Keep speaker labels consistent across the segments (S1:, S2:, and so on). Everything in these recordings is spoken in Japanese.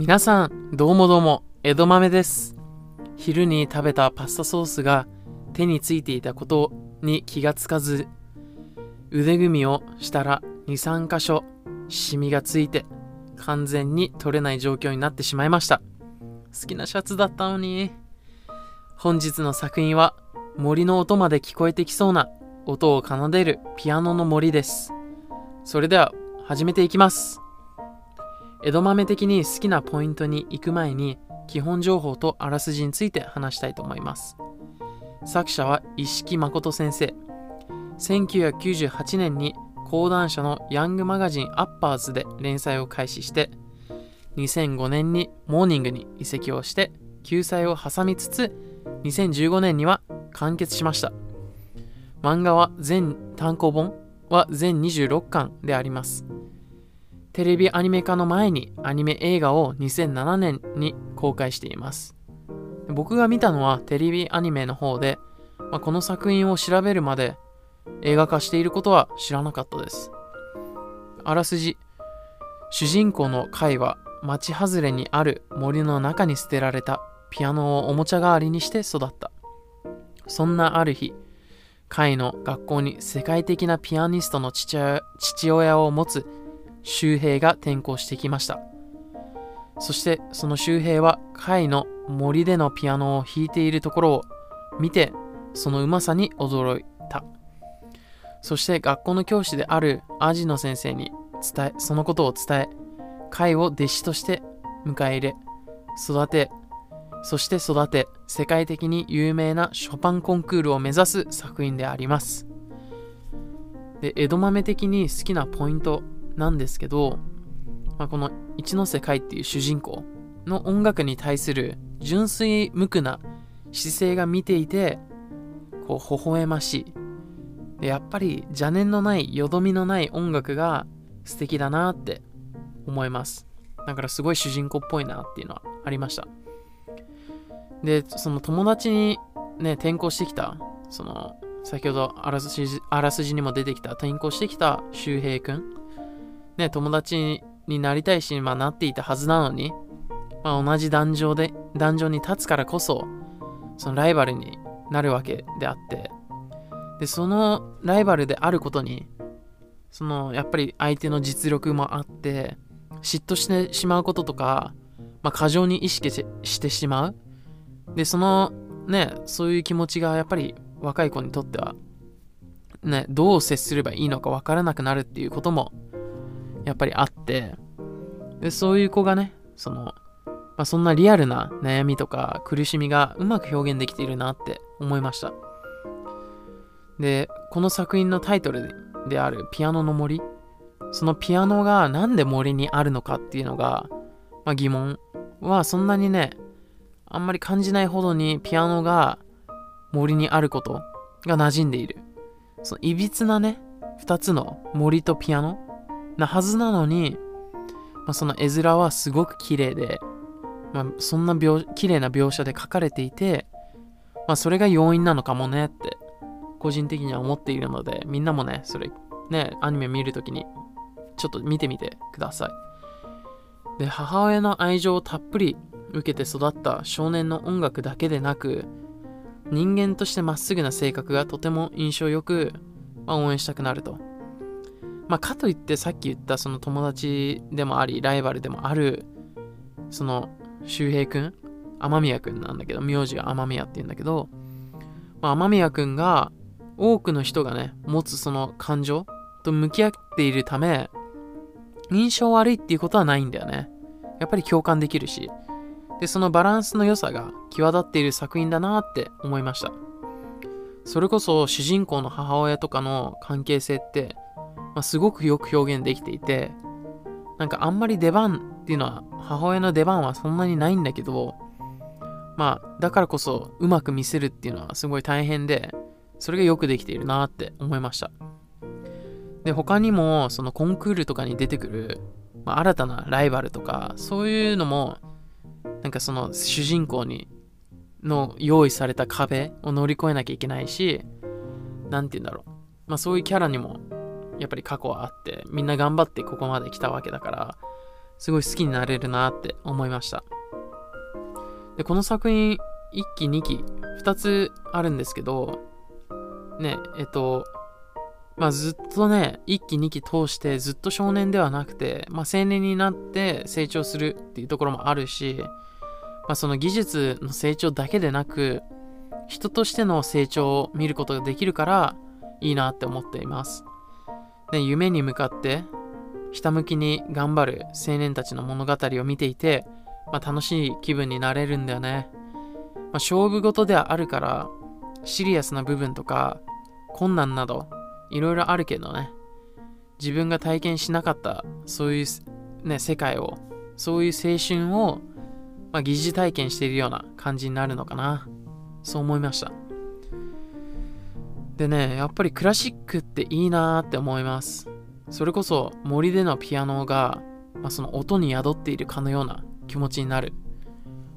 S1: 皆さん、どうもどうも、江戸豆です。昼に食べたパスタソースが手についていたことに気がつかず、腕組みをしたら2、3箇所シミがついて完全に取れない状況になってしまいました。好きなシャツだったのに。本日の作品は森の音まで聞こえてきそうな音を奏でるピアノの森です。それでは始めていきます。江戸豆的に好きなポイントに行く前に基本情報とあらすじについて話したいと思います。作者は石木誠先生。1998年に講談社のヤングマガジンアッパーズで連載を開始して、2005年にモーニングに移籍をして、救済を挟みつつ、2015年には完結しました。漫画は全単行本は全26巻であります。テレビアニメ化の前にアニメ映画を2007年に公開しています。僕が見たのはテレビアニメの方で、まあ、この作品を調べるまで映画化していることは知らなかったです。あらすじ主人公のカイは町外れにある森の中に捨てられたピアノをおもちゃ代わりにして育った。そんなある日、カイの学校に世界的なピアニストの父親父親を持つ周平が転校してきました。そしてその周平はカイの森でのピアノを弾いているところを見てそのうまさに驚いた。そして学校の教師であるアジノ先生に伝え、そのことを伝え、カイを弟子として迎え入れ、育て、そして育て、世界的に有名なショパンコンクールを目指す作品であります。で、江戸豆的に好きなポイントなんですけど、まあ、この一ノ瀬海っていう主人公の音楽に対する純粋無垢な姿勢が見ていて、こう、微笑ましい。でやっぱり邪念のない、よどみのない音楽が素敵だなって思います。だからすごい主人公っぽいなっていうのはありました。で、その友達にね、転校してきた、その、先ほどあらすじあらすじにも出てきた、転校してきた周平くん。ね、友達になりたいし、まあなっていたはずなのに、まあ同じ壇上で、壇上に立つからこそ、そのライバルになるわけであって、で、そのライバルであることに、その、やっぱり相手の実力もあって、嫉妬してしまうこととか、まあ過剰に意識してしまう。で、その、ね、そういう気持ちがやっぱり若い子にとっては、ね、どう接すればいいのか分からなくなるっていうことも、やっぱりあって、で、そういう子がね、その、まあ、そんなリアルな悩みとか苦しみがうまく表現できているなって思いました。で、この作品のタイトルであるピアノの森、そのピアノがなんで森にあるのかっていうのが、まあ、疑問はそんなにね、あんまり感じないほどにピアノが森にあることが馴染んでいる。そのいびつなね、二つの森とピアノなはずなのに、まあ、その絵面はすごく綺麗で、まあ、そんな描綺麗な描写で描かれていて、まあ、それが要因なのかもねって、個人的には思っているので、みんなもね、それ、ね、アニメ見るときに、ちょっと見てみてください。で、母親の愛情をたっぷり受けて育った少年の音楽だけでなく、人間としてまっすぐな性格がとても印象よく、まあ、応援したくなると。まあ、かといってさっき言ったその友達でもあり、ライバルでもある、その周平くん、雨宮くんなんだけど、名字が雨宮って言うんだけど、まあ、雨宮くんが多くの人がね、持つその感情と向き合っているため、印象悪いっていうことはないんだよね。やっぱり共感できるし、で、そのバランスの良さが際立っている作品だなって思いました。それこそ主人公の母親とかの関係性って、まあ、すごくよく表現できていて、なんかあんまり出番っていうのは、母親の出番はそんなにないんだけど、まあ、だからこそうまく見せるっていうのはすごい大変で、それがよくできているなって思いました。で、他にも、そのコンクールとかに出てくる、まあ、新たなライバルとか、そういうのも、なんかその主人公にの用意された壁を乗り越えなきゃいけないし、なんて言うんだろう。まあそういうキャラにもやっぱり過去はあって、みんな頑張ってここまで来たわけだから、すごい好きになれるなって思いました。で、この作品、1期、2期、2つあるんですけど、ね、えっと、まあずっとね、1期、2期通してずっと少年ではなくて、まあ青年になって成長するっていうところもあるし、まあその技術の成長だけでなく、人としての成長を見ることができるからいいなって思っています。で、夢に向かってひたむきに頑張る青年たちの物語を見ていて、まあ、楽しい気分になれるんだよね。まあ、勝負事ではあるから、シリアスな部分とか、困難など、いろいろあるけどね。自分が体験しなかった、そういうね、世界を、そういう青春を、まあ、疑似体験しているような感じになるのかな。そう思いました。でね、やっぱりクラシックっていいなーって思います。それこそ森でのピアノが、まあ、その音に宿っているかのような気持ちになる。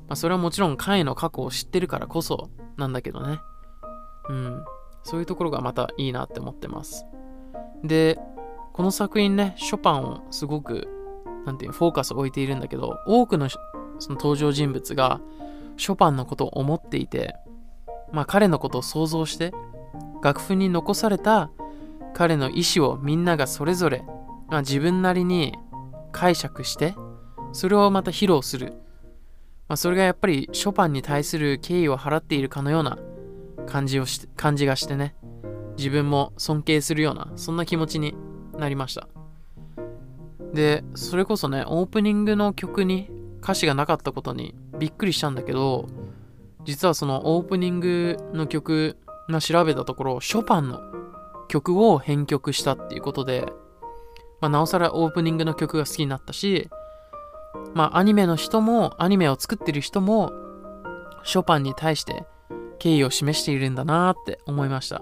S1: まあ、それはもちろん彼の過去を知ってるからこそなんだけどね。うん。そういうところがまたいいなって思ってます。で、この作品ね、ショパンをすごく、なんていうフォーカスを置いているんだけど、多くのその登場人物がショパンのことを思っていて、まあ彼のことを想像して、楽譜に残された彼の意思をみんながそれぞれ、まあ、自分なりに解釈して、それをまた披露する。まあ、それがやっぱりショパンに対する敬意を払っているかのような感じをし感じがしてね、自分も尊敬するような、そんな気持ちになりました。で、それこそね、オープニングの曲に歌詞がなかったことにびっくりしたんだけど、実はそのオープニングの曲の調べたところ、ショパンの曲を編曲したっていうことで、まあ、なおさらオープニングの曲が好きになったし、まあ、アニメの人も、アニメを作ってる人も、ショパンに対して敬意を示しているんだなって思いました。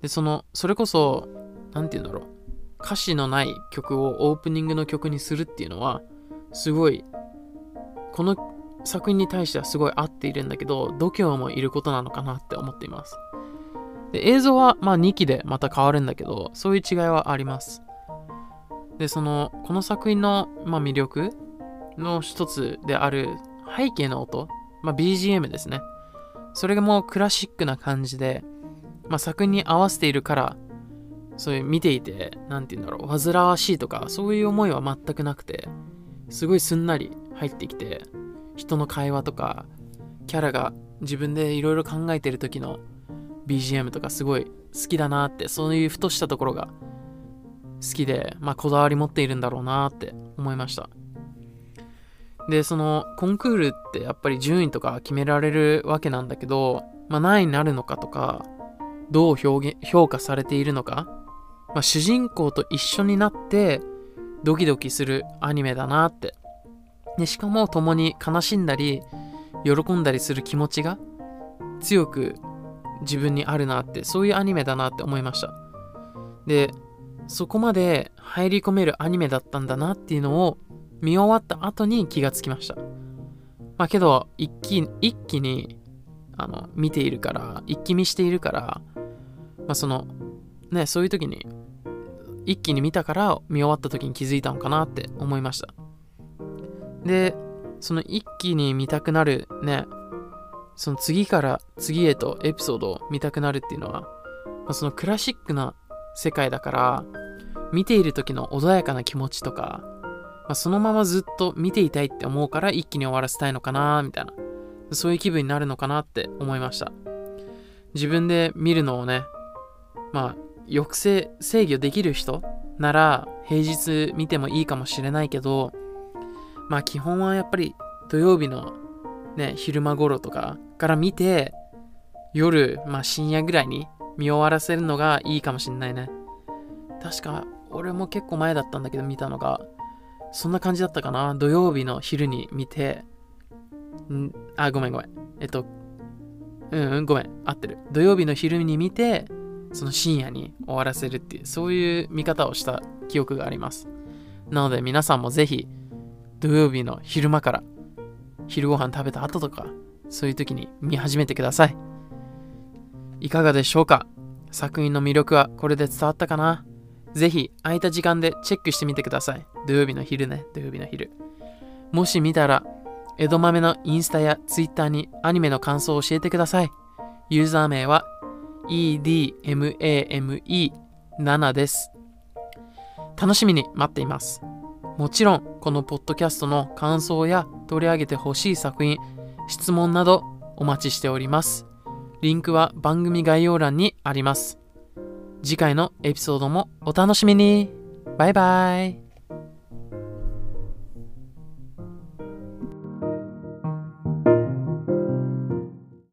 S1: で、その、それこそ、なんて言うんだろう。歌詞のない曲をオープニングの曲にするっていうのは、すごい、この作品に対してはすごい合っているんだけど、度胸もいることなのかなって思っています。で映像はまあ2期でまた変わるんだけど、そういう違いはあります。で、その、この作品の、まあ、魅力の一つである背景の音、まあ、BGM ですね。それがもうクラシックな感じで、まあ、作品に合わせているから、そういう見ていて、なんて言うんだろう、煩わしいとか、そういう思いは全くなくて、すごいすんなり入ってきて、人の会話とか、キャラが自分でいろいろ考えてる時の BGM とかすごい好きだなって、そういうふとしたところが好きで、まあこだわり持っているんだろうなって思いました。で、そのコンクールってやっぱり順位とか決められるわけなんだけど、まあ何位になるのかとか、どう表現評価されているのか、まあ、主人公と一緒になってドキドキするアニメだなって。でしかも共に悲しんだり喜んだりする気持ちが強く自分にあるなって、そういうアニメだなって思いました。で、そこまで入り込めるアニメだったんだなっていうのを見終わった後に気がつきました。まあけど、一気一気にあの見ているから、一気見しているから、まあその、ね、そういう時に一気に見たから見終わった時に気づいたのかなって思いました。で、その一気に見たくなるね、その次から次へとエピソードを見たくなるっていうのは、まあ、そのクラシックな世界だから、見ている時の穏やかな気持ちとか、まあ、そのままずっと見ていたいって思うから一気に終わらせたいのかなみたいな。そういう気分になるのかなって思いました。自分で見るのをね、まあ、抑制、制御できる人なら平日見てもいいかもしれないけど、まあ基本はやっぱり土曜日のね、昼間頃とかから見て、夜、まあ深夜ぐらいに見終わらせるのがいいかもしんないね。確か、俺も結構前だったんだけど見たのが、そんな感じだったかな。土曜日の昼に見て、ん？あ、ごめんごめん。えっと、うんうん、ごめん。合ってる。土曜日の昼に見て、その深夜に終わらせるっていう、そういう見方をした記憶があります。なので皆さんもぜひ、土曜日の昼間から昼ご飯食べた後とか、そういう時に見始めてください。いかがでしょうか？作品の魅力はこれで伝わったかな？ぜひ空いた時間でチェックしてみてください。土曜日の昼ね、土曜日の昼。もし見たら、江戸豆のインスタやツイッターにアニメの感想を教えてください。ユーザー名は edmame7 です。楽しみに待っています。もちろん、このポッドキャストの感想や取り上げてほしい作品、質問などお待ちしております。リンクは番組概要欄にあります。次回のエピソードもお楽しみにバイバイ